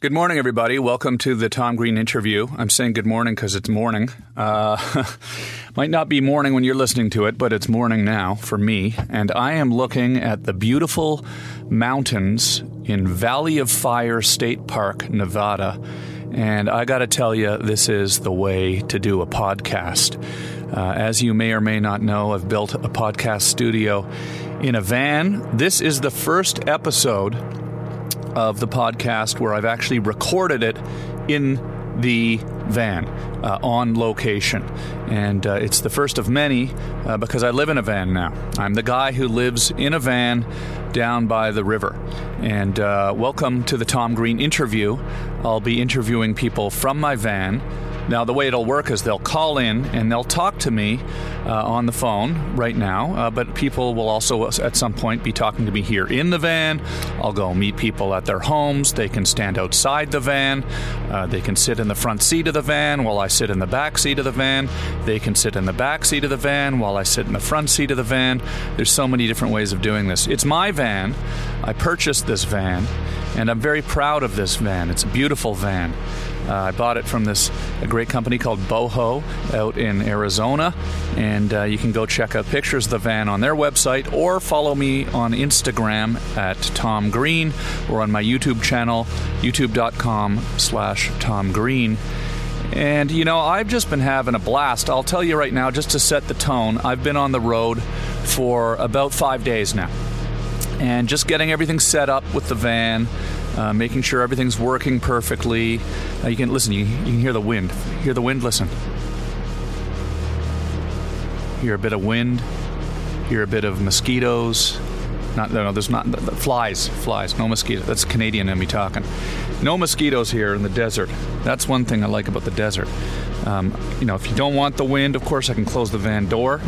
Good morning, everybody. Welcome to the Tom Green interview. I'm saying good morning because it's morning. Uh, might not be morning when you're listening to it, but it's morning now for me. And I am looking at the beautiful mountains in Valley of Fire State Park, Nevada. And I got to tell you, this is the way to do a podcast. Uh, as you may or may not know, I've built a podcast studio in a van. This is the first episode of the podcast where I've actually recorded it in the van uh, on location. And uh, it's the first of many uh, because I live in a van now. I'm the guy who lives in a van down by the river. And uh, welcome to the Tom Green interview. I'll be interviewing people from my van. Now, the way it'll work is they'll call in and they'll talk to me uh, on the phone right now, uh, but people will also at some point be talking to me here in the van. I'll go meet people at their homes. They can stand outside the van. Uh, they can sit in the front seat of the van while I sit in the back seat of the van. They can sit in the back seat of the van while I sit in the front seat of the van. There's so many different ways of doing this. It's my van. I purchased this van, and I'm very proud of this van. It's a beautiful van. Uh, I bought it from this a great company called Boho out in Arizona, and uh, you can go check out pictures of the van on their website or follow me on Instagram at Tom Green or on my YouTube channel, youtube.com slash Tom Green. And you know, I've just been having a blast. I'll tell you right now, just to set the tone, I've been on the road for about five days now. And just getting everything set up with the van, uh, making sure everything's working perfectly. Uh, you can listen. You, you, can hear the wind. Hear the wind. Listen. Hear a bit of wind. Hear a bit of mosquitoes. Not no, no there's not flies. Flies. No mosquitoes. That's Canadian in me talking. No mosquitoes here in the desert. That's one thing I like about the desert. Um, you know, if you don't want the wind, of course, I can close the van door.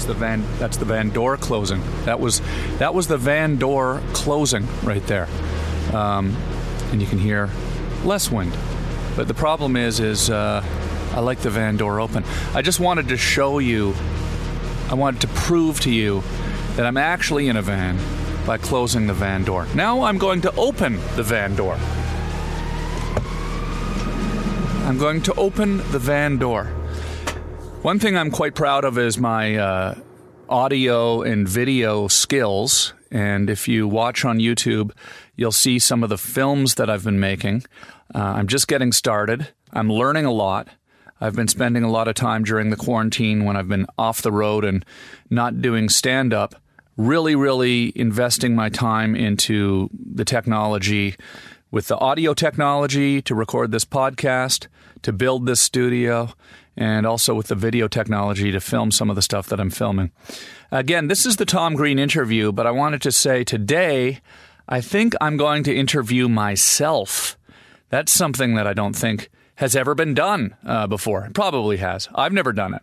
That's the van. That's the van door closing. That was that was the van door closing right there, um, and you can hear less wind. But the problem is, is uh, I like the van door open. I just wanted to show you. I wanted to prove to you that I'm actually in a van by closing the van door. Now I'm going to open the van door. I'm going to open the van door. One thing I'm quite proud of is my uh, audio and video skills. And if you watch on YouTube, you'll see some of the films that I've been making. Uh, I'm just getting started. I'm learning a lot. I've been spending a lot of time during the quarantine when I've been off the road and not doing stand up, really, really investing my time into the technology with the audio technology to record this podcast, to build this studio, and also with the video technology to film some of the stuff that I'm filming. Again, this is the Tom Green interview, but I wanted to say today, I think I'm going to interview myself. That's something that I don't think has ever been done uh, before. Probably has. I've never done it.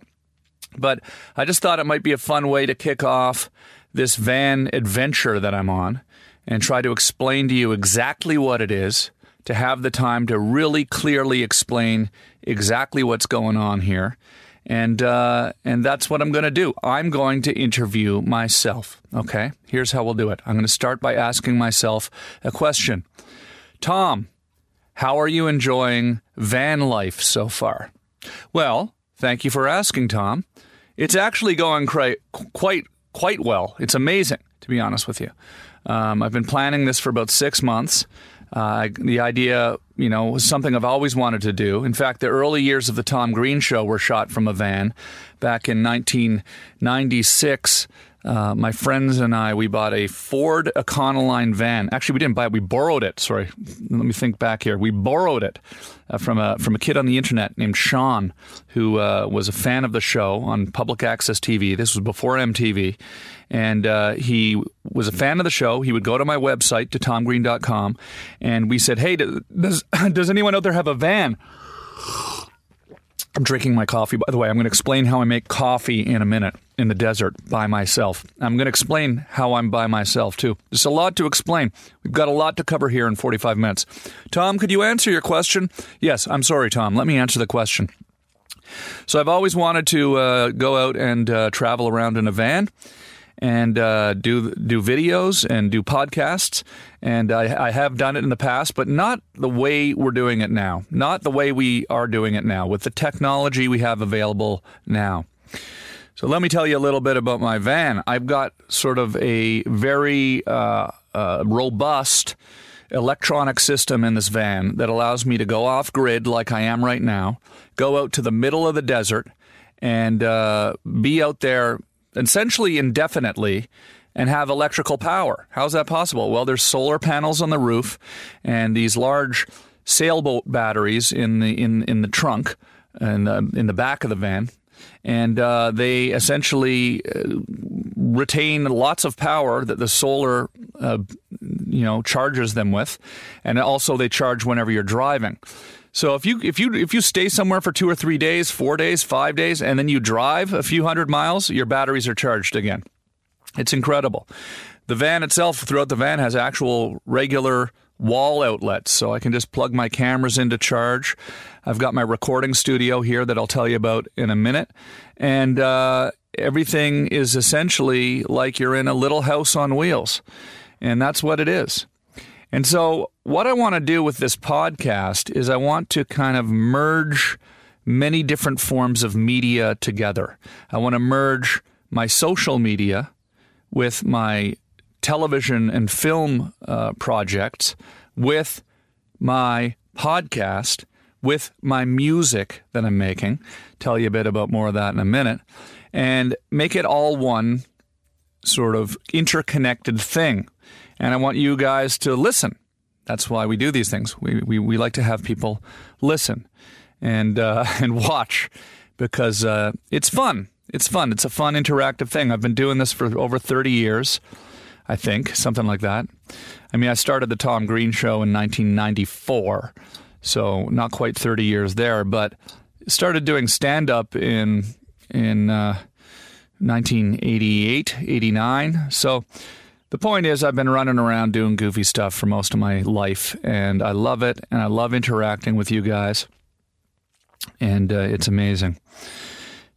But I just thought it might be a fun way to kick off this van adventure that I'm on and try to explain to you exactly what it is, to have the time to really clearly explain exactly what's going on here. And, uh, and that's what I'm going to do. I'm going to interview myself. Okay, here's how we'll do it. I'm going to start by asking myself a question Tom, how are you enjoying van life so far? Well, thank you for asking, Tom. It's actually going quite, quite, quite well. It's amazing, to be honest with you. Um, I've been planning this for about six months. Uh, the idea you know, was something I've always wanted to do. In fact, the early years of the Tom Green Show were shot from a van back in 1996. Uh, my friends and I, we bought a Ford Econoline van. Actually, we didn't buy it; we borrowed it. Sorry, let me think back here. We borrowed it uh, from a from a kid on the internet named Sean, who uh, was a fan of the show on public access TV. This was before MTV, and uh, he was a fan of the show. He would go to my website to tomgreen.com, and we said, "Hey, does does anyone out there have a van?" I'm drinking my coffee. By the way, I'm going to explain how I make coffee in a minute in the desert by myself. I'm going to explain how I'm by myself too. There's a lot to explain. We've got a lot to cover here in 45 minutes. Tom, could you answer your question? Yes, I'm sorry, Tom. Let me answer the question. So I've always wanted to uh, go out and uh, travel around in a van and uh, do do videos and do podcasts. And I, I, have done it in the past, but not the way we're doing it now. Not the way we are doing it now with the technology we have available now. So let me tell you a little bit about my van. I've got sort of a very uh, uh, robust electronic system in this van that allows me to go off grid like I am right now, go out to the middle of the desert, and uh, be out there essentially indefinitely and have electrical power. How's that possible? Well, there's solar panels on the roof and these large sailboat batteries in the in in the trunk and in the back of the van, and uh, they essentially uh, retain lots of power that the solar uh, you know charges them with, and also they charge whenever you're driving. So if you if you if you stay somewhere for two or three days, four days, five days, and then you drive a few hundred miles, your batteries are charged again. It's incredible. The van itself, throughout the van, has actual regular wall outlets, so I can just plug my cameras into charge. I've got my recording studio here that I'll tell you about in a minute, and uh, everything is essentially like you're in a little house on wheels, and that's what it is. And so, what I want to do with this podcast is I want to kind of merge many different forms of media together. I want to merge my social media with my television and film uh, projects, with my podcast, with my music that I'm making. Tell you a bit about more of that in a minute. And make it all one sort of interconnected thing and I want you guys to listen. That's why we do these things. We, we, we like to have people listen and, uh, and watch because uh, it's fun. It's fun. It's a fun interactive thing. I've been doing this for over 30 years, I think, something like that. I mean, I started the Tom Green Show in 1994, so not quite 30 years there, but started doing stand up in in uh, 1988, 89. So the point is, I've been running around doing goofy stuff for most of my life, and I love it, and I love interacting with you guys, and uh, it's amazing.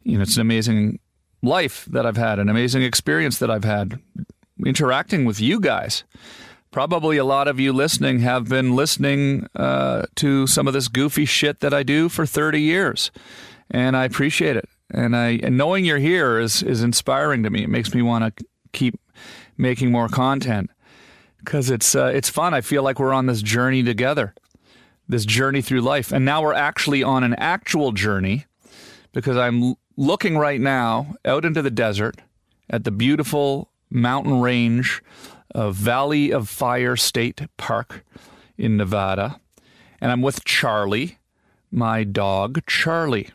You know, it's an amazing life that I've had, an amazing experience that I've had interacting with you guys. Probably a lot of you listening have been listening uh, to some of this goofy shit that I do for 30 years, and I appreciate it. And I and knowing you're here is is inspiring to me. It makes me want to keep making more content because it's uh, it's fun. I feel like we're on this journey together, this journey through life, and now we're actually on an actual journey because I'm looking right now out into the desert at the beautiful mountain range of Valley of Fire State Park in Nevada, and I'm with Charley, my dog Charley.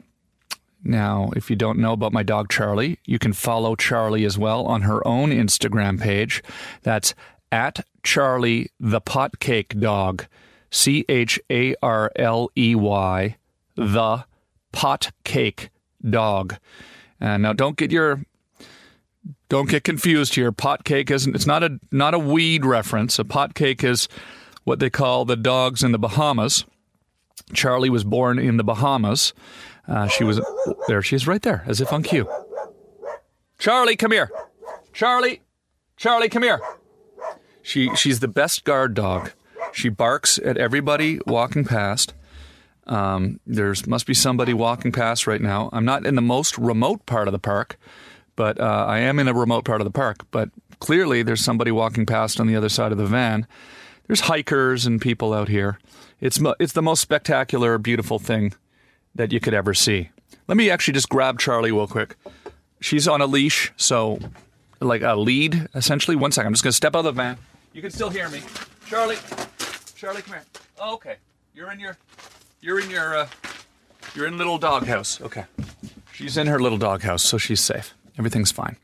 Now, if you don't know about my dog Charley, you can follow Charley as well on her own Instagram page. That's at Charley the Potcake Dog. C H A R L E Y, the Potcake Dog. And now don't get your don't get confused here. Potcake isn't it's not a not a weed reference. A potcake is what they call the dogs in the Bahamas. Charley was born in the Bahamas uh, she was there. She is right there, as if on cue. Charley, come here. Charley, Charley, come here. She she's the best guard dog. She barks at everybody walking past. Um, there's must be somebody walking past right now. I'm not in the most remote part of the park, but uh, I am in a remote part of the park. But clearly, there's somebody walking past on the other side of the van. There's hikers and people out here. It's it's the most spectacular, beautiful thing that you could ever see. Let me actually just grab Charley real quick. She's on a leash, so like a lead essentially. One second, I'm just gonna step out of the van. You can still hear me, Charley. Charley, come here. Oh, okay, you're in your, you're in your, uh, you're in little doghouse. Okay, she's in her little doghouse, so she's safe. Everything's fine.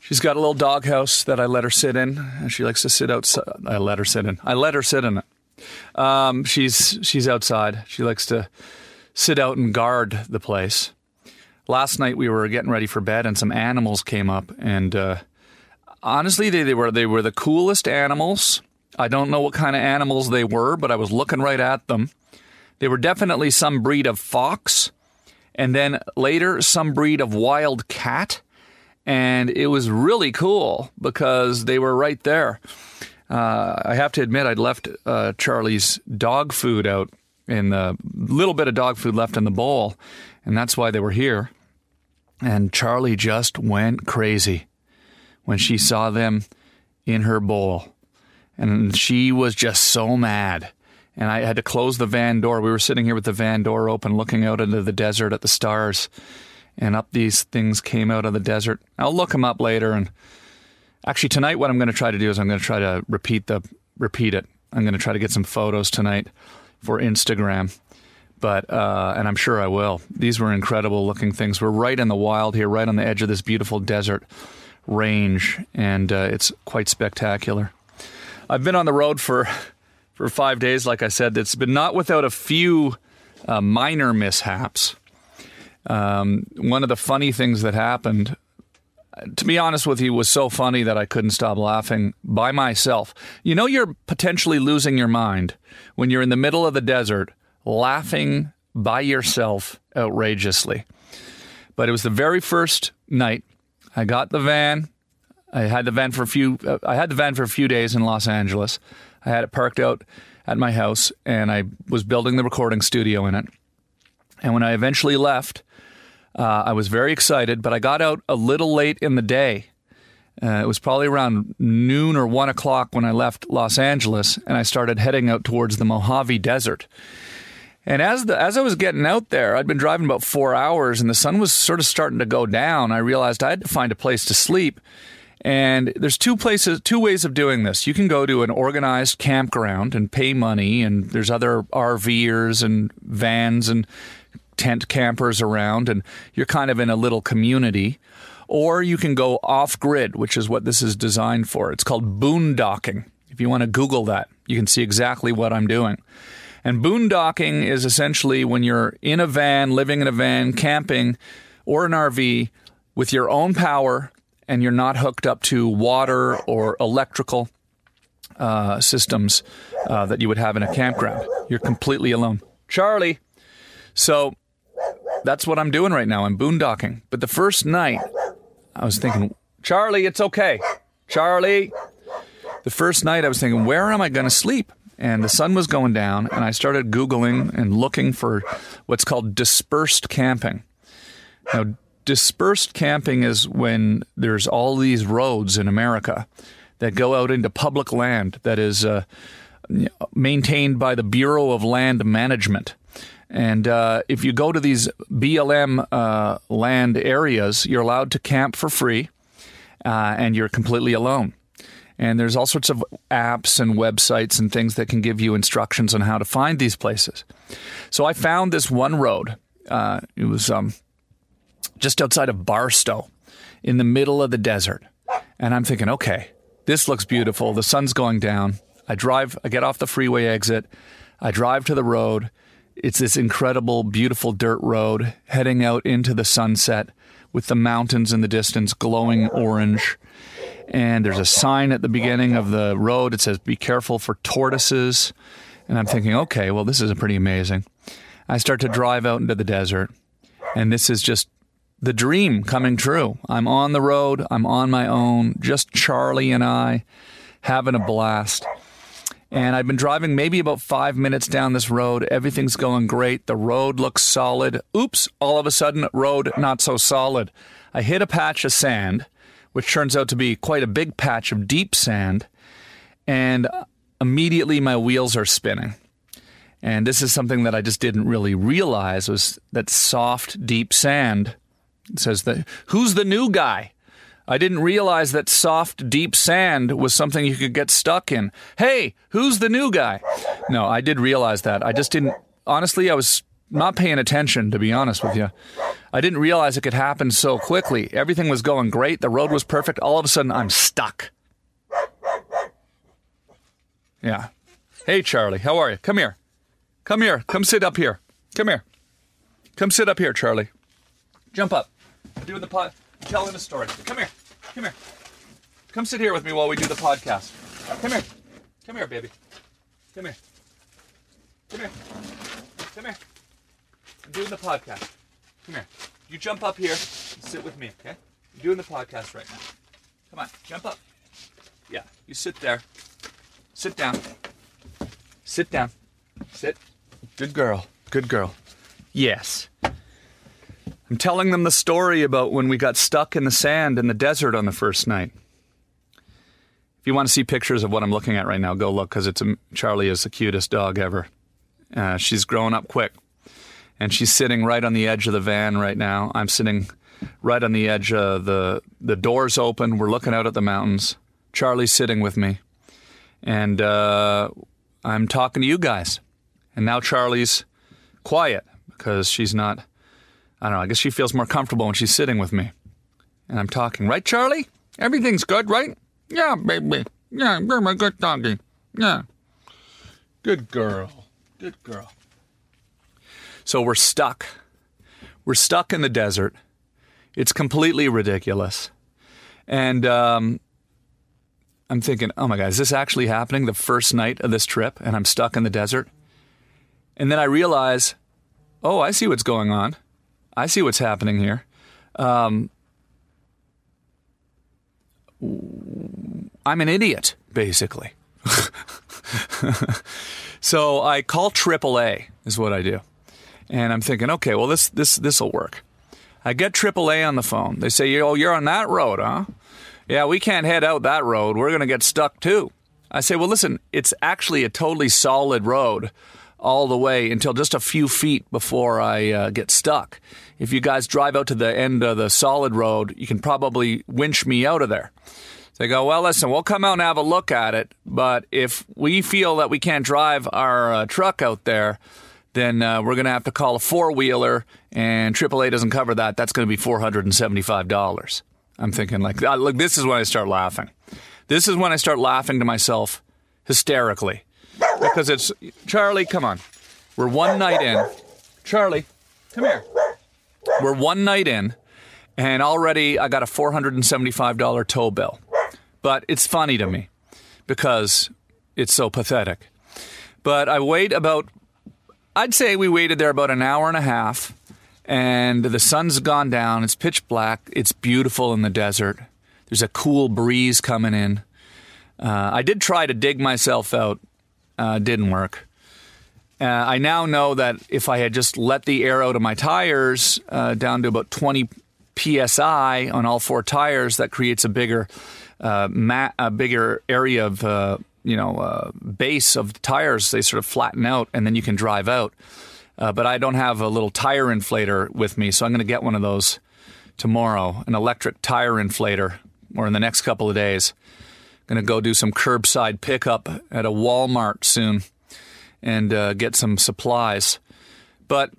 She's got a little doghouse that I let her sit in, and she likes to sit outside. I let her sit in. I let her sit in it. Um, she's she's outside. She likes to sit out and guard the place. Last night we were getting ready for bed, and some animals came up, and uh, honestly, they, they were they were the coolest animals. I don't know what kind of animals they were, but I was looking right at them. They were definitely some breed of fox, and then later some breed of wild cat and it was really cool because they were right there. Uh, I have to admit, I'd left uh, Charley's dog food out in the little bit of dog food left in the bowl, and that's why they were here. And Charley just went crazy when she saw them in her bowl. And she was just so mad. And I had to close the van door. We were sitting here with the van door open, looking out into the desert at the stars and up these things came out of the desert. I'll look them up later. And actually, tonight, what I'm going to try to do is I'm going to try to repeat the repeat it. I'm going to try to get some photos tonight for Instagram. But uh, and I'm sure I will. These were incredible looking things. We're right in the wild here, right on the edge of this beautiful desert range, and uh, it's quite spectacular. I've been on the road for for five days, like I said. It's been not without a few uh, minor mishaps. Um, one of the funny things that happened, to be honest with you, was so funny that I couldn't stop laughing by myself. You know, you're potentially losing your mind when you're in the middle of the desert laughing by yourself outrageously. But it was the very first night. I got the van. I had the van for a few. Uh, I had the van for a few days in Los Angeles. I had it parked out at my house, and I was building the recording studio in it. And when I eventually left, uh, I was very excited, but I got out a little late in the day. Uh, it was probably around noon or one o'clock when I left Los Angeles, and I started heading out towards the Mojave Desert. And as the as I was getting out there, I'd been driving about four hours, and the sun was sort of starting to go down. I realized I had to find a place to sleep. And there's two places, two ways of doing this. You can go to an organized campground and pay money, and there's other RVers and vans and tent campers around and you're kind of in a little community. Or you can go off grid, which is what this is designed for. It's called boondocking. If you want to Google that, you can see exactly what I'm doing. And boondocking is essentially when you're in a van, living in a van, camping, or an RV with your own power and you're not hooked up to water or electrical uh, systems uh, that you would have in a campground. You're completely alone. Charley. So that's what I'm doing right now. I'm boondocking. But the first night, I was thinking, Charley, it's okay. Charley. The first night, I was thinking, where am I going to sleep? And the sun was going down, and I started Googling and looking for what's called dispersed camping. Now, dispersed camping is when there's all these roads in America that go out into public land that is uh, maintained by the Bureau of Land Management. And uh, if you go to these BLM uh, land areas, you're allowed to camp for free uh, and you're completely alone. And there's all sorts of apps and websites and things that can give you instructions on how to find these places. So I found this one road. Uh, it was um, just outside of Barstow in the middle of the desert. And I'm thinking, okay, this looks beautiful. The sun's going down. I drive, I get off the freeway exit, I drive to the road it's this incredible, beautiful dirt road heading out into the sunset with the mountains in the distance glowing orange. And there's a sign at the beginning of the road. It says, Be careful for tortoises. And I'm thinking, okay, well, this is pretty amazing. I start to drive out into the desert, and this is just the dream coming true. I'm on the road, I'm on my own, just Charley and I having a blast. And I've been driving maybe about five minutes down this road. Everything's going great. The road looks solid. Oops, all of a sudden, road not so solid. I hit a patch of sand, which turns out to be quite a big patch of deep sand. And immediately my wheels are spinning. And this is something that I just didn't really realize was that soft, deep sand It says that who's the new guy? I didn't realize that soft, deep sand was something you could get stuck in. Hey, who's the new guy? No, I did realize that. I just didn't. Honestly, I was not paying attention, to be honest with you. I didn't realize it could happen so quickly. Everything was going great. The road was perfect. All of a sudden, I'm stuck. Yeah. Hey, Charley, how are you? Come here. Come here. Come sit up here. Come here. Come sit up here, Charley. Jump up. Doing the pod, telling a story. Come here. Come here. Come sit here with me while we do the podcast. Come here. Come here, baby. Come here. Come here. Come here. I'm doing the podcast. Come here. You jump up here and sit with me, okay? I'm doing the podcast right now. Come on, jump up. Yeah, you sit there. Sit down. Sit down. Sit. Good girl. Good girl. Yes. I'm telling them the story about when we got stuck in the sand in the desert on the first night. If you want to see pictures of what I'm looking at right now, go look because it's a, Charley is the cutest dog ever. Uh, she's growing up quick, and she's sitting right on the edge of the van right now. I'm sitting right on the edge of the the doors open. We're looking out at the mountains. Charley's sitting with me, and uh, I'm talking to you guys. And now Charley's quiet because she's not. I don't know. I guess she feels more comfortable when she's sitting with me. And I'm talking, right, Charley? Everything's good, right? Yeah, baby. Yeah, you're my good doggy. Yeah. Good girl. Good girl. So we're stuck. We're stuck in the desert. It's completely ridiculous. And um, I'm thinking, oh my God, is this actually happening the first night of this trip and I'm stuck in the desert? And then I realize, oh, I see what's going on. I see what's happening here. Um, I'm an idiot, basically. so I call AAA is what I do, and I'm thinking, okay, well this this this will work. I get AAA on the phone. They say, "Oh, you're on that road, huh? Yeah, we can't head out that road. We're going to get stuck too." I say, "Well, listen, it's actually a totally solid road." all the way until just a few feet before I uh, get stuck. If you guys drive out to the end of the solid road, you can probably winch me out of there. They go, well, listen, we'll come out and have a look at it, but if we feel that we can't drive our uh, truck out there, then uh, we're going to have to call a four wheeler, and AAA doesn't cover that. That's going to be four hundred and seventy-five dollars. I'm thinking like, look, this is when I start laughing. This is when I start laughing to myself hysterically because it's Charley. Come on, we're one night in. Charley, come here. We're one night in, and already I got a four hundred and seventy-five dollar tow bill. But it's funny to me because it's so pathetic. But I wait about. I'd say we waited there about an hour and a half, and the sun's gone down. It's pitch black. It's beautiful in the desert. There's a cool breeze coming in. Uh, I did try to dig myself out uh, didn't work. Uh, I now know that if I had just let the air out of my tires uh, down to about 20 psi on all four tires, that creates a bigger, uh, a bigger area of uh, you know uh, base of the tires. They sort of flatten out, and then you can drive out. Uh, but I don't have a little tire inflator with me, so I'm going to get one of those tomorrow, an electric tire inflator, or in the next couple of days. I'm Going to go do some curbside pickup at a Walmart soon and uh, get some supplies. But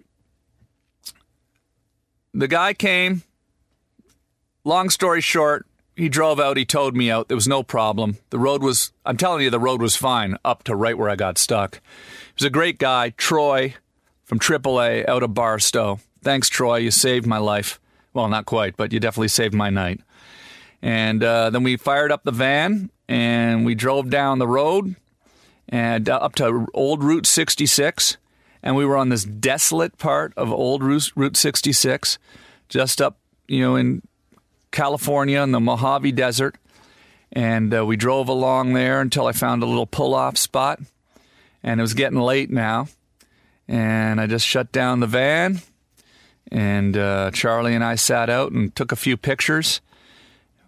the guy came. Long story short, he drove out. He towed me out. There was no problem. The road was, I'm telling you, the road was fine up to right where I got stuck. He was a great guy, Troy from AAA out of Barstow. Thanks, Troy. You saved my life. Well, not quite, but you definitely saved my night. And uh, then we fired up the van and we drove down the road and uh, up to old Route 66. And we were on this desolate part of old Route 66, just up, you know, in California in the Mojave Desert. And uh, we drove along there until I found a little pull off spot. And it was getting late now. And I just shut down the van. And uh, Charley and I sat out and took a few pictures.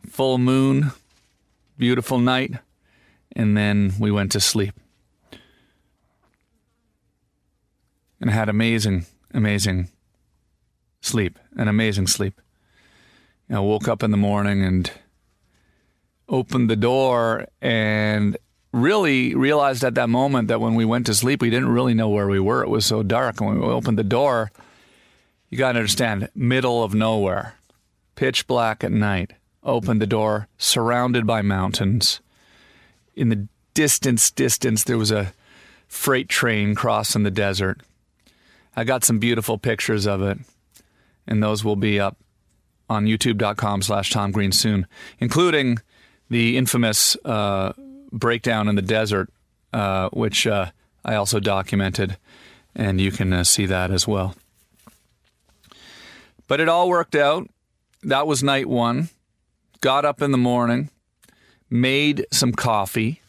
Full moon, beautiful night, and then we went to sleep. And had amazing, amazing sleep, an amazing sleep. Know, woke up in the morning and opened the door and really realized at that moment that when we went to sleep, we didn't really know where we were. It was so dark. And when we opened the door, you got to understand, middle of nowhere, pitch black at night. Opened the door, surrounded by mountains. In the distance, distance, there was a freight train crossing the desert. I got some beautiful pictures of it, and those will be up on youtube.com slash Tom Green soon, including the infamous uh, breakdown in the desert, uh, which uh, I also documented, and you can uh, see that as well. But it all worked out. That was night one. Got up in the morning, made some coffee.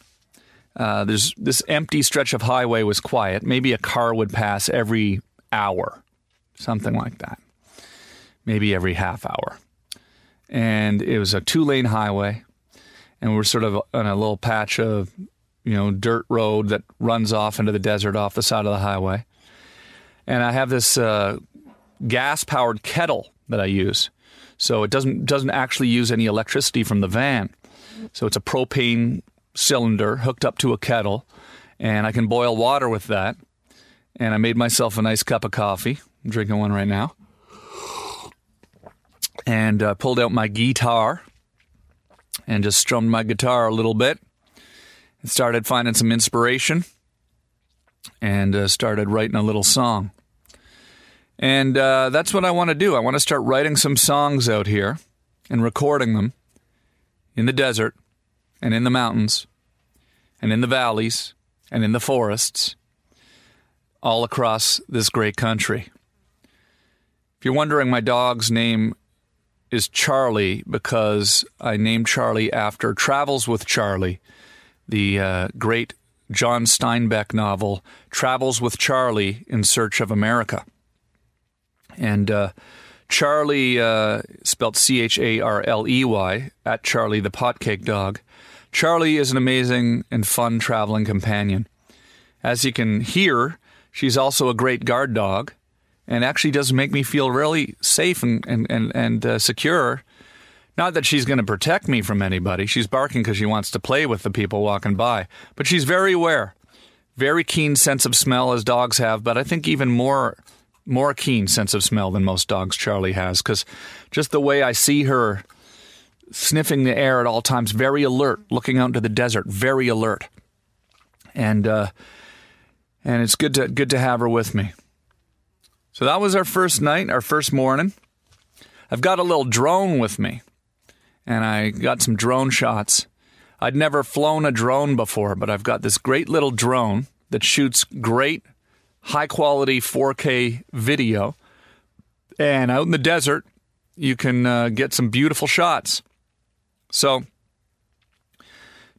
Uh, there's this empty stretch of highway was quiet. Maybe a car would pass every hour, something like that. Maybe every half hour. And it was a two lane highway and we're sort of on a little patch of you know dirt road that runs off into the desert off the side of the highway. And I have this uh, gas powered kettle that I use, so it doesn't doesn't actually use any electricity from the van. So it's a propane cylinder hooked up to a kettle, and I can boil water with that. And I made myself a nice cup of coffee. I'm drinking one right now. And uh, pulled out my guitar and just strummed my guitar a little bit and started finding some inspiration and uh, started writing a little song. And uh, that's what I want to do. I want to start writing some songs out here and recording them in the desert and in the mountains and in the valleys and in the forests all across this great country. If you're wondering, my dog's name is Charley because I named Charley after Travels with Charley, the uh, great John Steinbeck novel, Travels with Charley in Search of America. And uh, Charley, uh, spelled C H A R L E Y, at Charley the Potcake Dog. Charley is an amazing and fun traveling companion. As you can hear, she's also a great guard dog and actually does make me feel really safe and and and, and uh, secure. Not that she's going to protect me from anybody. She's barking because she wants to play with the people walking by, but she's very aware, very keen sense of smell as dogs have. But I think even more more keen sense of smell than most dogs Charley has because just the way I see her sniffing the air at all times, very alert, looking out into the desert, very alert, and uh, and it's good to good to have her with me. So that was our first night, our first morning. I've got a little drone with me, and I got some drone shots. I'd never flown a drone before, but I've got this great little drone that shoots great, high quality 4K video. And out in the desert, you can uh, get some beautiful shots. So,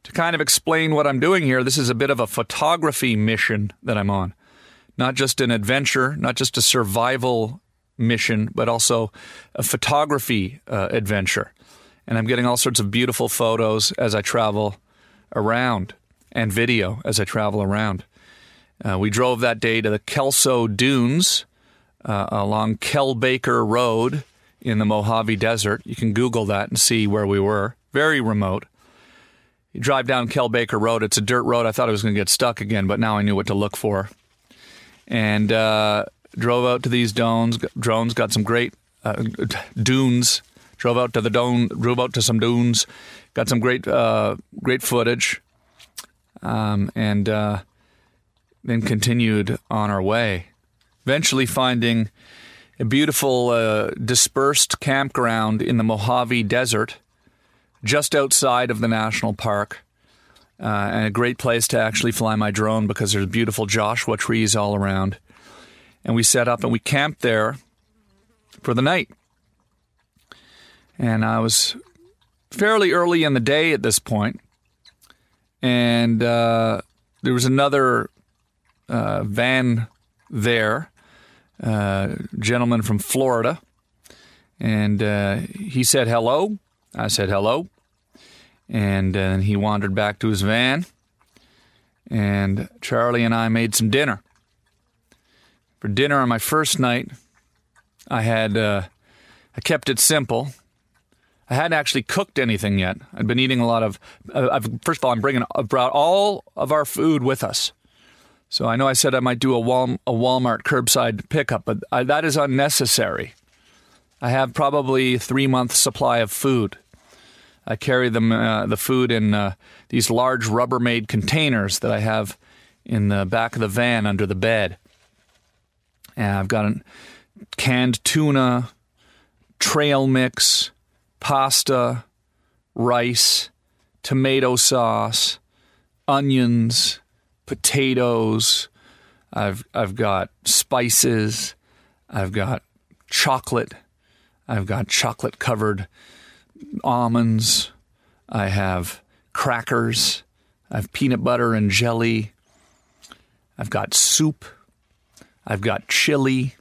to kind of explain what I'm doing here, this is a bit of a photography mission that I'm on not just an adventure, not just a survival mission, but also a photography uh, adventure. And I'm getting all sorts of beautiful photos as I travel around and video as I travel around. Uh, we drove that day to the Kelso Dunes uh, along Baker Road in the Mojave Desert. You can Google that and see where we were. Very remote. You drive down Kelbaker Road, it's a dirt road. I thought I was going to get stuck again, but now I knew what to look for and uh, drove out to these drones. Drones got some great uh, dunes. Drove out to the dome. Drove out to some dunes. Got some great uh, great footage, um, and uh, then continued on our way. Eventually, finding a beautiful uh, dispersed campground in the Mojave Desert, just outside of the national park uh, and a great place to actually fly my drone because there's beautiful Joshua trees all around. And we set up and we camped there for the night. And I was fairly early in the day at this point, and uh, there was another uh, van there, uh, gentleman from Florida, and uh, he said hello. I said hello. And then he wandered back to his van, and Charley and I made some dinner. For dinner on my first night, I had uh, I kept it simple. I hadn't actually cooked anything yet. I'd been eating a lot of. Uh, first of all, I'm bringing I've brought all of our food with us. So I know I said I might do a, Wal, a Walmart curbside pickup, but I, that is unnecessary. I have probably three months supply of food. I carry them uh, the food in uh, these large Rubbermaid containers that I have in the back of the van under the bed. And I've got canned tuna, trail mix, pasta, rice, tomato sauce, onions, potatoes. I've I've got spices. I've got chocolate. I've got chocolate covered almonds. I have crackers. I have peanut butter and jelly. I've got soup. I've got chili.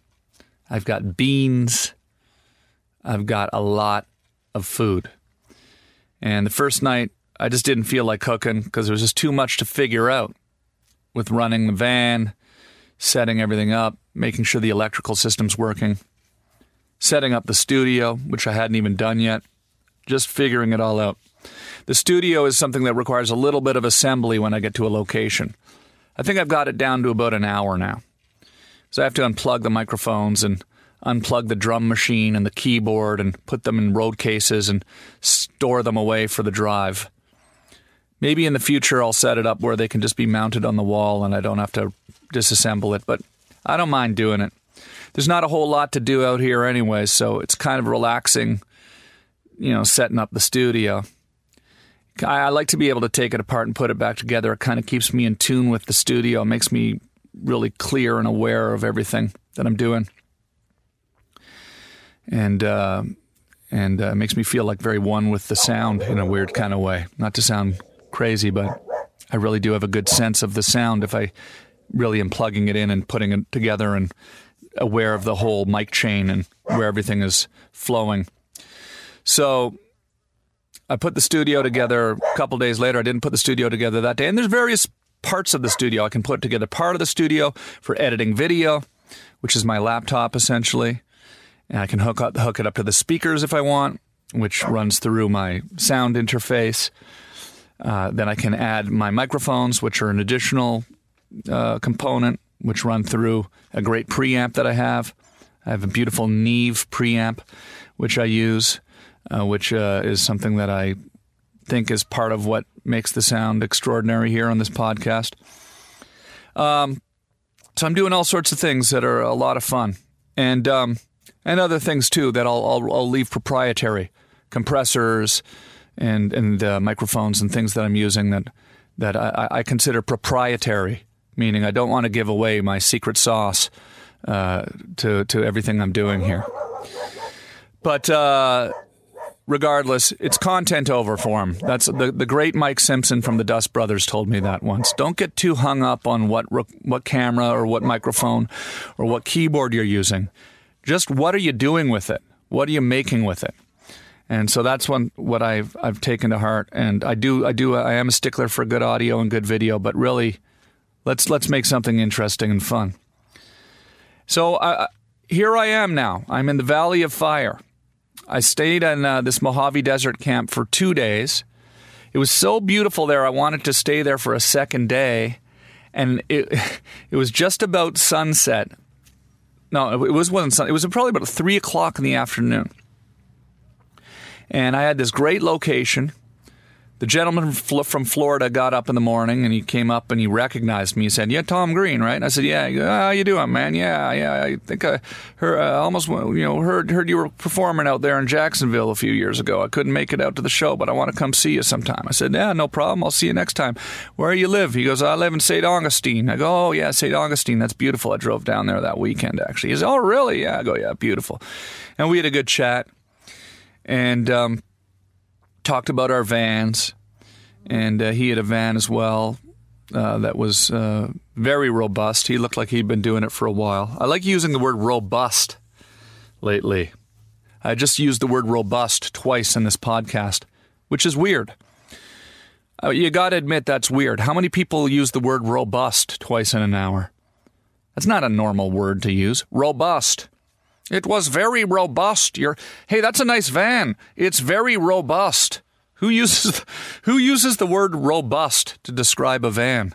I've got beans. I've got a lot of food. And the first night, I just didn't feel like cooking because there was just too much to figure out with running the van, setting everything up, making sure the electrical system's working, setting up the studio, which I hadn't even done yet, just figuring it all out. The studio is something that requires a little bit of assembly when I get to a location. I think I've got it down to about an hour now. So I have to unplug the microphones and unplug the drum machine and the keyboard and put them in road cases and store them away for the drive. Maybe in the future I'll set it up where they can just be mounted on the wall and I don't have to disassemble it, but I don't mind doing it. There's not a whole lot to do out here anyway, so it's kind of relaxing, you know, setting up the studio. I, like to be able to take it apart and put it back together. It kind of keeps me in tune with the studio, it makes me really clear and aware of everything that I'm doing. And uh, and uh, makes me feel like very one with the sound in a weird kind of way. Not to sound crazy, but I really do have a good sense of the sound if I really am plugging it in and putting it together and aware of the whole mic chain and where everything is flowing. So I put the studio together a couple days later. I didn't put the studio together that day. And there's various parts of the studio. I can put together part of the studio for editing video, which is my laptop essentially. And I can hook up hook it up to the speakers if I want, which runs through my sound interface. Uh, then I can add my microphones, which are an additional uh, component, which run through a great preamp that I have. I have a beautiful Neve preamp, which I use uh, which uh, is something that I think is part of what makes the sound extraordinary here on this podcast. Um, so I'm doing all sorts of things that are a lot of fun, and um, and other things too that I'll, I'll, I'll leave proprietary, compressors, and and uh, microphones and things that I'm using that that I, I, consider proprietary, meaning I don't want to give away my secret sauce uh, to to everything I'm doing here. But uh, regardless, it's content over form. That's the, the great Mike Simpson from the Dust Brothers told me that once. Don't get too hung up on what what camera or what microphone or what keyboard you're using. Just what are you doing with it? What are you making with it? And so that's one what I've I've taken to heart. And I do I do I am a stickler for good audio and good video, but really, let's let's make something interesting and fun. So here I am now. I'm in the Valley of Fire. I stayed in uh, this Mojave Desert camp for two days. It was so beautiful there, I wanted to stay there for a second day. And it, it was just about sunset. No, it was wasn't sun. It was probably about three o'clock in the afternoon. And I had this great location the gentleman from Florida got up in the morning and he came up and he recognized me. He said, "Yeah, Tom Green, right?" And I said, "Yeah." "How you doing, man?" "Yeah, yeah. I think I heard, uh, almost you know heard heard you were performing out there in Jacksonville a few years ago. I couldn't make it out to the show, but I want to come see you sometime." I said, "Yeah, no problem. I'll see you next time." "Where do you live?" He goes, "I live in St. Augustine." I go, "Oh yeah, St. Augustine. That's beautiful. I drove down there that weekend actually." He says, "Oh really?" Yeah. I go, "Yeah, beautiful." And we had a good chat, and. Um, talked about our vans, and uh, he had a van as well uh, that was uh, very robust. He looked like he'd been doing it for a while. I like using the word robust lately. I just used the word robust twice in this podcast, which is weird. Uh, you got to admit that's weird. How many people use the word robust twice in an hour? That's not a normal word to use. Robust. It was very robust. You're, hey, that's a nice van. It's very robust. Who uses who uses the word robust to describe a van?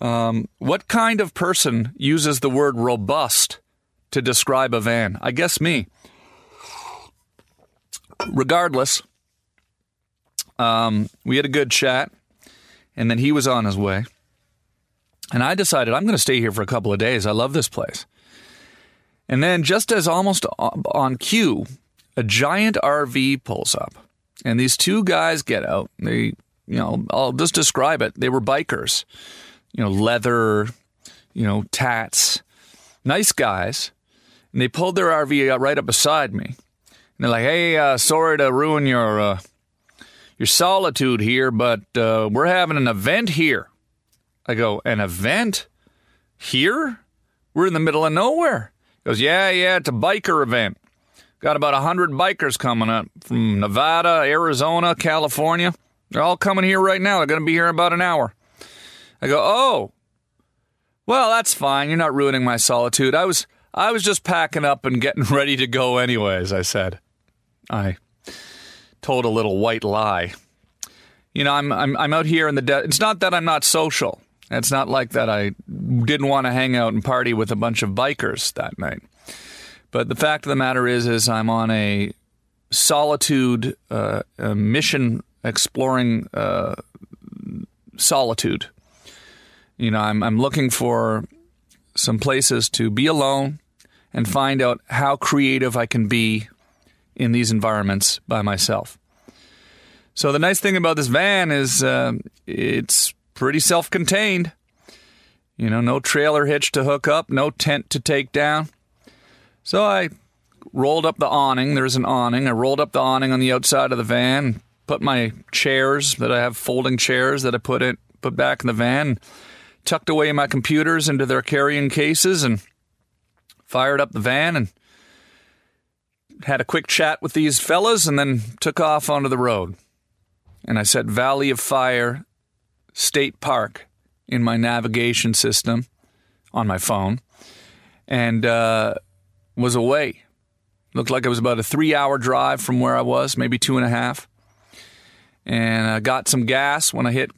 Um, what kind of person uses the word robust to describe a van? I guess me. Regardless, um, we had a good chat, and then he was on his way. And I decided I'm going to stay here for a couple of days. I love this place. And then, just as almost on cue, a giant RV pulls up, and these two guys get out. They, you know, I'll just describe it. They were bikers, you know, leather, you know, tats, nice guys. And they pulled their RV right up beside me. And they're like, "Hey, uh, sorry to ruin your uh, your solitude here, but uh, we're having an event here." I go, "An event here? We're in the middle of nowhere." Goes, "Yeah, yeah, it's a biker event. Got about a hundred bikers coming up from Nevada, Arizona, California. They're all coming here right now. They're going to be here in about an hour." I go, "Oh, well, that's fine. You're not ruining my solitude. I was." I was just packing up and getting ready to go anyways, I said. I told a little white lie. You know, I'm I'm I'm out here in the de- it's not that I'm not social. It's not like that I didn't want to hang out and party with a bunch of bikers that night. But the fact of the matter is is I'm on a solitude uh, a mission exploring uh, solitude. You know, I'm I'm looking for some places to be alone and find out how creative I can be in these environments by myself. So the nice thing about this van is uh, it's pretty self-contained. You know, no trailer hitch to hook up, no tent to take down. So I rolled up the awning. There's an awning. I rolled up the awning on the outside of the van, put my chairs that I have folding chairs that I put it put back in the van, tucked away my computers into their carrying cases and fired up the van and had a quick chat with these fellas and then took off onto the road. And I set Valley of Fire State Park in my navigation system on my phone and uh, was away. Looked like it was about a three hour drive from where I was, maybe two and a half. And I got some gas when I hit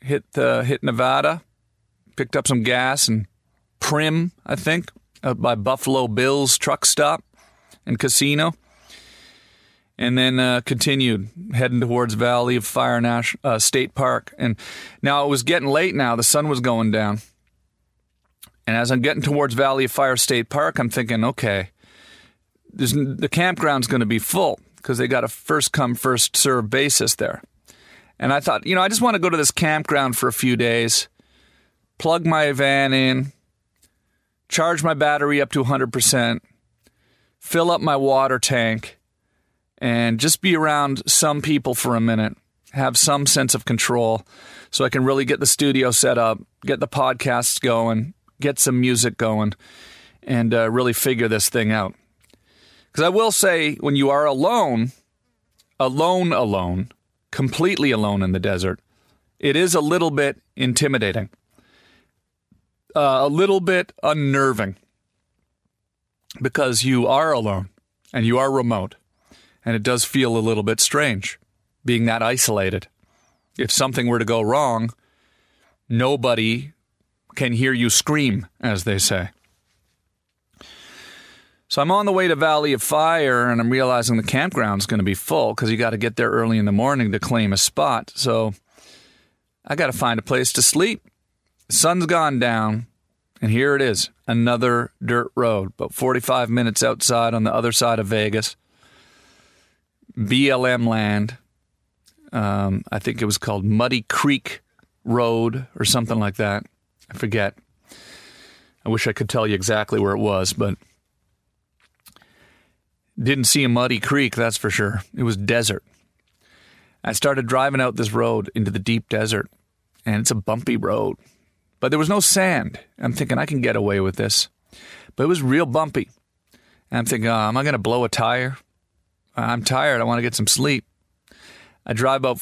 hit uh, hit Nevada. Picked up some gas and Primm, I think, by Buffalo Bill's truck stop and casino, and then uh, continued heading towards Valley of Fire National uh, State Park. And now it was getting late. Now the sun was going down, and as I'm getting towards Valley of Fire State Park, I'm thinking, okay, the campground's going to be full because they got a first come first serve basis there. And I thought, you know, I just want to go to this campground for a few days, plug my van in, charge my battery up to 100%, fill up my water tank, and just be around some people for a minute, have some sense of control so I can really get the studio set up, get the podcasts going, get some music going, and uh, really figure this thing out. Because I will say, when you are alone, alone, alone, completely alone in the desert, it is a little bit intimidating, uh, a little bit unnerving, because you are alone and you are remote, and it does feel a little bit strange being that isolated. If something were to go wrong, nobody can hear you scream, as they say. So I'm on the way to Valley of Fire, and I'm realizing the campground's going to be full because you got to get there early in the morning to claim a spot. So I got to find a place to sleep. The sun's gone down, and here it is another dirt road, about 45 minutes outside on the other side of Vegas. BLM land. Um, I think it was called Muddy Creek Road or something like that. I forget. I wish I could tell you exactly where it was, but didn't see a muddy creek, that's for sure. It was desert. I started driving out this road into the deep desert, and it's a bumpy road. But there was no sand. I'm thinking I can get away with this. But it was real bumpy. And I'm thinking, oh, am I going to blow a tire? I'm tired. I want to get some sleep. I drive about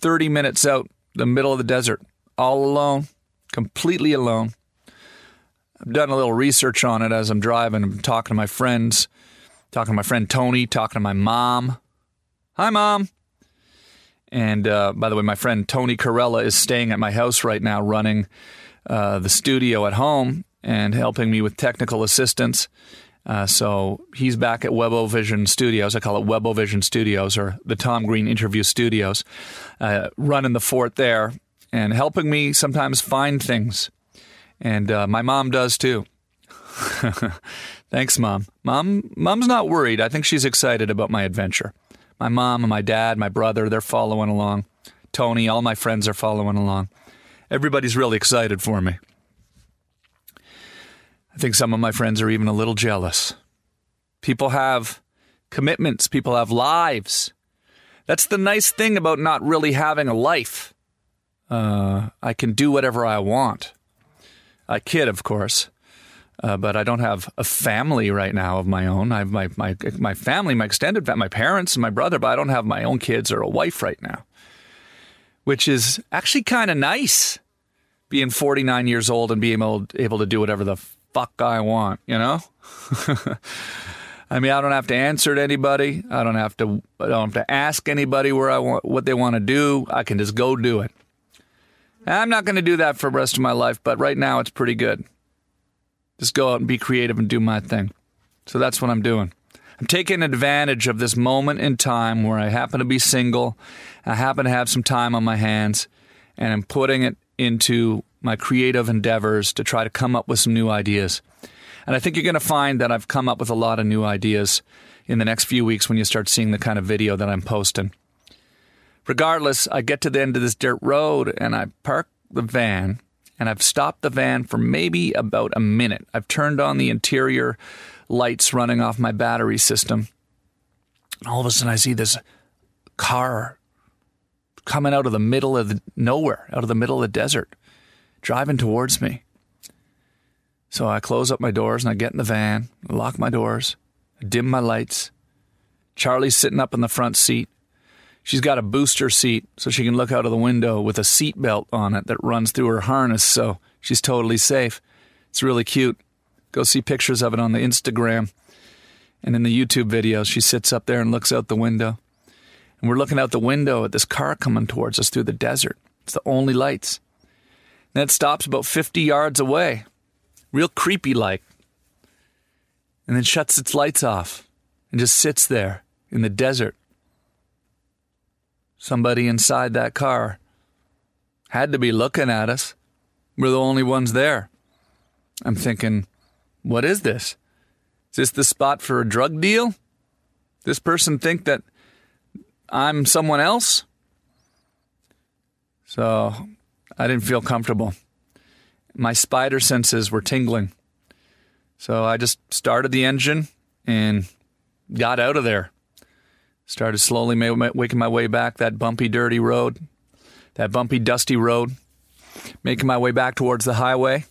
30 minutes out the middle of the desert, all alone, completely alone. I've done a little research on it as I'm driving. I'm talking to my friends, talking to my friend Tony, talking to my mom. Hi, mom. And uh, by the way, my friend Tony Corella is staying at my house right now, running uh, the studio at home and helping me with technical assistance. Uh, so he's back at Webovision Studios. I call it Webovision Studios or the Tom Green Interview Studios, uh, running the fort there and helping me sometimes find things. And uh, my mom does too. Thanks, mom. Mom, mom's not worried. I think she's excited about my adventure. My mom and my dad, my brother, they're following along. Tony, all my friends are following along. Everybody's really excited for me. I think some of my friends are even a little jealous. People have commitments, people have lives. That's the nice thing about not really having a life. Uh, I can do whatever I want. I kid, of course, uh, but I don't have a family right now of my own. I have my, my, my family, my extended family, my parents and my brother, but I don't have my own kids or a wife right now, which is actually kind of nice being 49 years old and being able, able to do whatever the fuck I want, you know? I mean, I don't have to answer to anybody. I don't have to I don't have to ask anybody where I want what they want to do. I can just go do it. I'm not going to do that for the rest of my life, but right now it's pretty good. Just go out and be creative and do my thing. So that's what I'm doing. I'm taking advantage of this moment in time where I happen to be single, I happen to have some time on my hands, and I'm putting it into my creative endeavors to try to come up with some new ideas. And I think you're going to find that I've come up with a lot of new ideas in the next few weeks when you start seeing the kind of video that I'm posting. Regardless, I get to the end of this dirt road and I park the van and I've stopped the van for maybe about a minute. I've turned on the interior lights running off my battery system. All of a sudden, I see this car coming out of the middle of the nowhere, out of the middle of the desert, driving towards me. So I close up my doors and I get in the van, lock my doors, dim my lights. Charley's sitting up in the front seat. She's got a booster seat so she can look out of the window with a seat belt on it that runs through her harness, so she's totally safe. It's really cute. Go see pictures of it on the Instagram. And in the YouTube videos, she sits up there and looks out the window. And we're looking out the window at this car coming towards us through the desert. It's the only lights. It stops about 50 yards away, real creepy like. And then shuts its lights off and just sits there in the desert Somebody inside that car had to be looking at us. We're the only ones there. I'm thinking, what is this? Is this the spot for a drug deal? This person think that I'm someone else? So I didn't feel comfortable. My spider senses were tingling. So I just started the engine and got out of there. Started slowly making my way back that bumpy, dirty road, that bumpy, dusty road, making my way back towards the highway.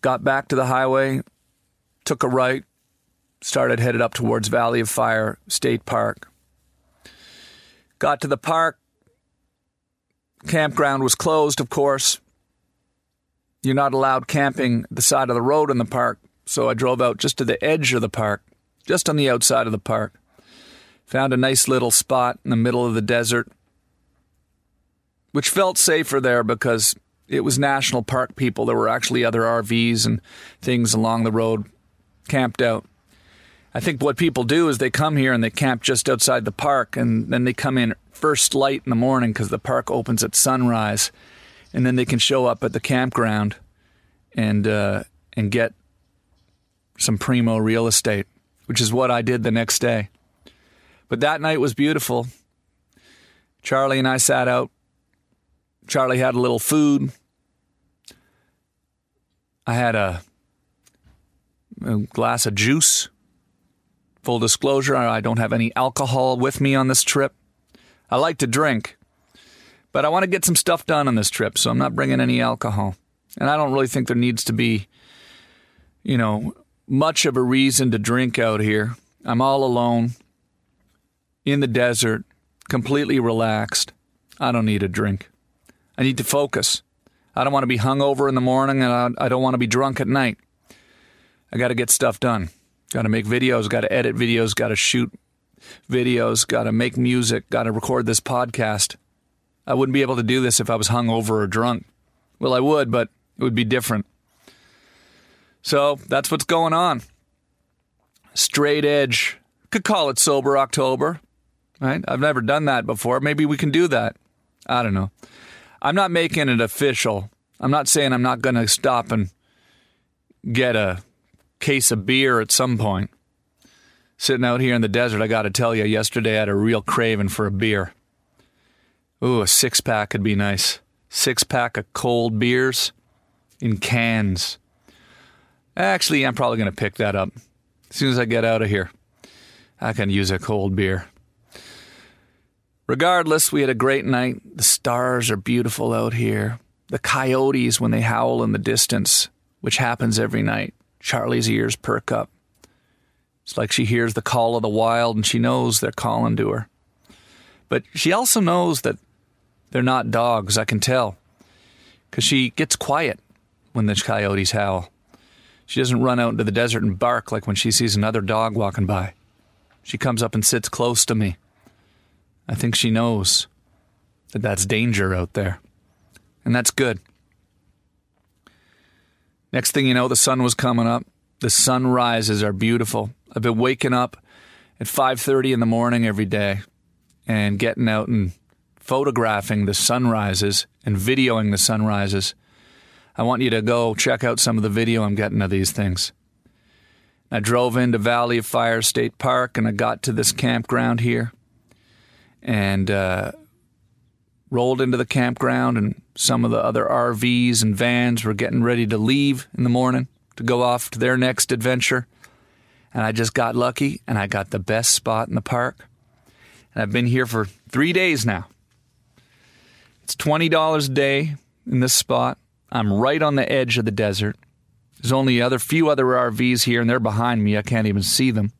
Got back to the highway, took a right, started headed up towards Valley of Fire State Park. Got to the park. Campground was closed, of course. You're not allowed camping the side of the road in the park, so I drove out just to the edge of the park just on the outside of the park. Found a nice little spot in the middle of the desert, which felt safer there because it was national park people. There were actually other RVs and things along the road camped out. I think what people do is they come here and they camp just outside the park, and then they come in first light in the morning because the park opens at sunrise, and then they can show up at the campground and uh, and get some primo real estate which is what I did the next day. But that night was beautiful. Charley and I sat out. Charley had a little food. I had a, a glass of juice. Full disclosure, I don't have any alcohol with me on this trip. I like to drink, but I want to get some stuff done on this trip, so I'm not bringing any alcohol. And I don't really think there needs to be, you know, much of a reason to drink out here. I'm all alone in the desert, completely relaxed. I don't need a drink. I need to focus. I don't want to be hungover in the morning and I, don't want to be drunk at night. I got to get stuff done. Got to make videos, got to edit videos, got to shoot videos, got to make music, got to record this podcast. I wouldn't be able to do this if I was hungover or drunk. Well, I would, but it would be different. So that's what's going on. Straight edge. Could call it sober October, right? I've never done that before. Maybe we can do that. I don't know. I'm not making it official. I'm not saying I'm not going to stop and get a case of beer at some point. Sitting out here in the desert, I got to tell you, yesterday I had a real craving for a beer. Ooh, a six pack could be nice. Six pack of cold beers in cans. Actually, I'm probably going to pick that up as soon as I get out of here. I can use a cold beer. Regardless, we had a great night. The stars are beautiful out here. The coyotes, when they howl in the distance, which happens every night, Charley's ears perk up. It's like she hears the call of the wild and she knows they're calling to her. But she also knows that they're not dogs, I can tell, because she gets quiet when the coyotes howl. She doesn't run out into the desert and bark like when she sees another dog walking by. She comes up and sits close to me. I think she knows that that's danger out there. And that's good. Next thing you know, the sun was coming up. The sunrises are beautiful. I've been waking up at 5:30 in the morning every day and getting out and photographing the sunrises and videoing the sunrises. I want you to go check out some of the video I'm getting of these things. I drove into Valley of Fire State Park and I got to this campground here and uh, rolled into the campground and some of the other RVs and vans were getting ready to leave in the morning to go off to their next adventure. And I just got lucky and I got the best spot in the park. And I've been here for three days now. It's $20 a day in this spot. I'm right on the edge of the desert. There's only other few other RVs here, and they're behind me. I can't even see them.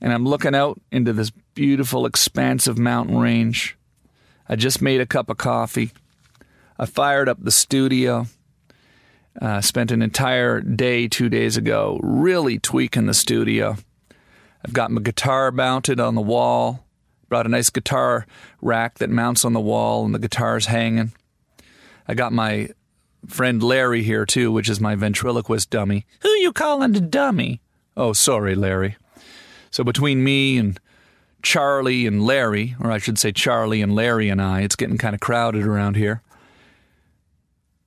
And I'm looking out into this beautiful, expansive mountain range. I just made a cup of coffee. I fired up the studio. Uh, spent an entire day two days ago really tweaking the studio. I've got my guitar mounted on the wall. Brought a nice guitar rack that mounts on the wall, and the guitar's hanging. I got my friend Larry here too, which is my ventriloquist dummy. Who you calling a dummy? Oh, sorry, Larry. So between me and Charley and Larry, or I should say Charley and Larry and I, it's getting kind of crowded around here.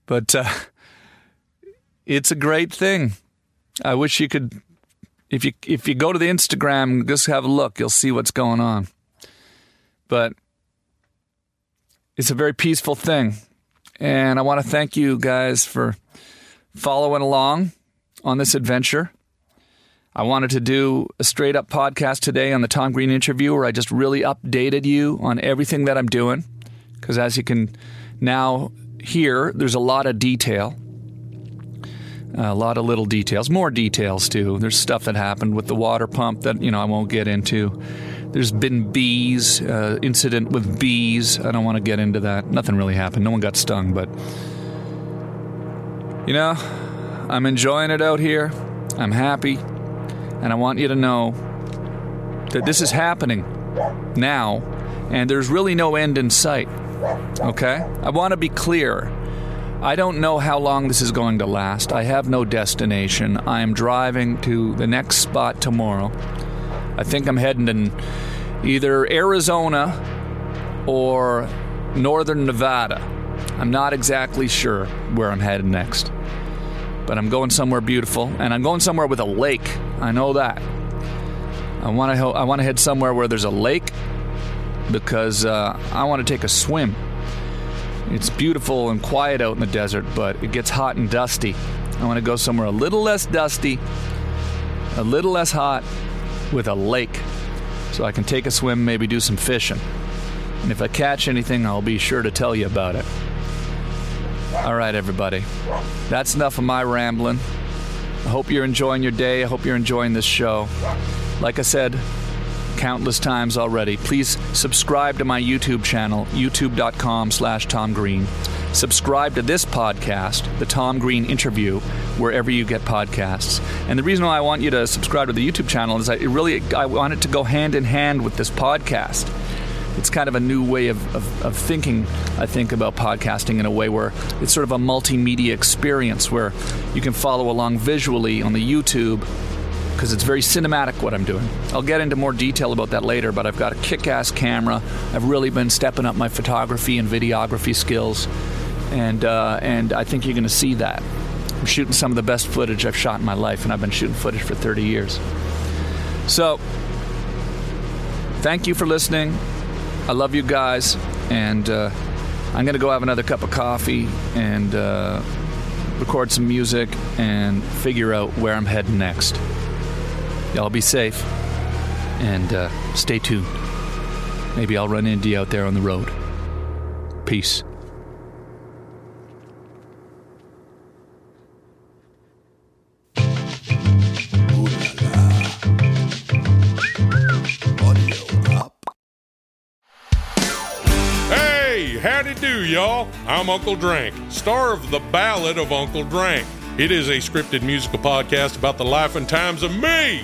But uh, it's a great thing. I wish you could if you if you go to the Instagram, just have a look, you'll see what's going on. But it's a very peaceful thing. And I want to thank you guys for following along on this adventure. I wanted to do a straight up podcast today on the Tom Green interview where I just really updated you on everything that I'm doing. Because as you can now hear, there's a lot of detail, a lot of little details, more details too. There's stuff that happened with the water pump that, you know, I won't get into. There's been bees, uh, incident with bees. I don't want to get into that. Nothing really happened. No one got stung, but you know, I'm enjoying it out here. I'm happy, and I want you to know that this is happening now, and there's really no end in sight. Okay? I want to be clear. I don't know how long this is going to last. I have no destination. I am driving to the next spot tomorrow. I think I'm heading in either Arizona or northern Nevada. I'm not exactly sure where I'm headed next. But I'm going somewhere beautiful and I'm going somewhere with a lake. I know that. I want to I want to head somewhere where there's a lake because uh, I want to take a swim. It's beautiful and quiet out in the desert, but it gets hot and dusty. I want to go somewhere a little less dusty, a little less hot, with a lake so I can take a swim, maybe do some fishing. And if I catch anything, I'll be sure to tell you about it. All right, everybody. That's enough of my rambling. I hope you're enjoying your day. I hope you're enjoying this show. Like I said countless times already, please subscribe to my YouTube channel, youtube.com slash Tom Green. subscribe to this podcast, the Tom Green Interview, wherever you get podcasts. And the reason why I want you to subscribe to the YouTube channel is I really I want it to go hand in hand with this podcast. It's kind of a new way of, of, of thinking, I think, about podcasting in a way where it's sort of a multimedia experience where you can follow along visually on the YouTube because it's very cinematic what I'm doing. I'll get into more detail about that later, but I've got a kick ass camera. I've really been stepping up my photography and videography skills, and, uh, and I think you're going to see that. I'm shooting some of the best footage I've shot in my life, and I've been shooting footage for 30 years. So, thank you for listening. I love you guys, and uh, I'm going to go have another cup of coffee and uh, record some music and figure out where I'm heading next. Y'all be safe and uh, stay tuned. Maybe I'll run into you out there on the road. Peace. Hey, howdy do, y'all. I'm Uncle Drank, star of The Ballad of Uncle Drank. It is a scripted musical podcast about the life and times of me,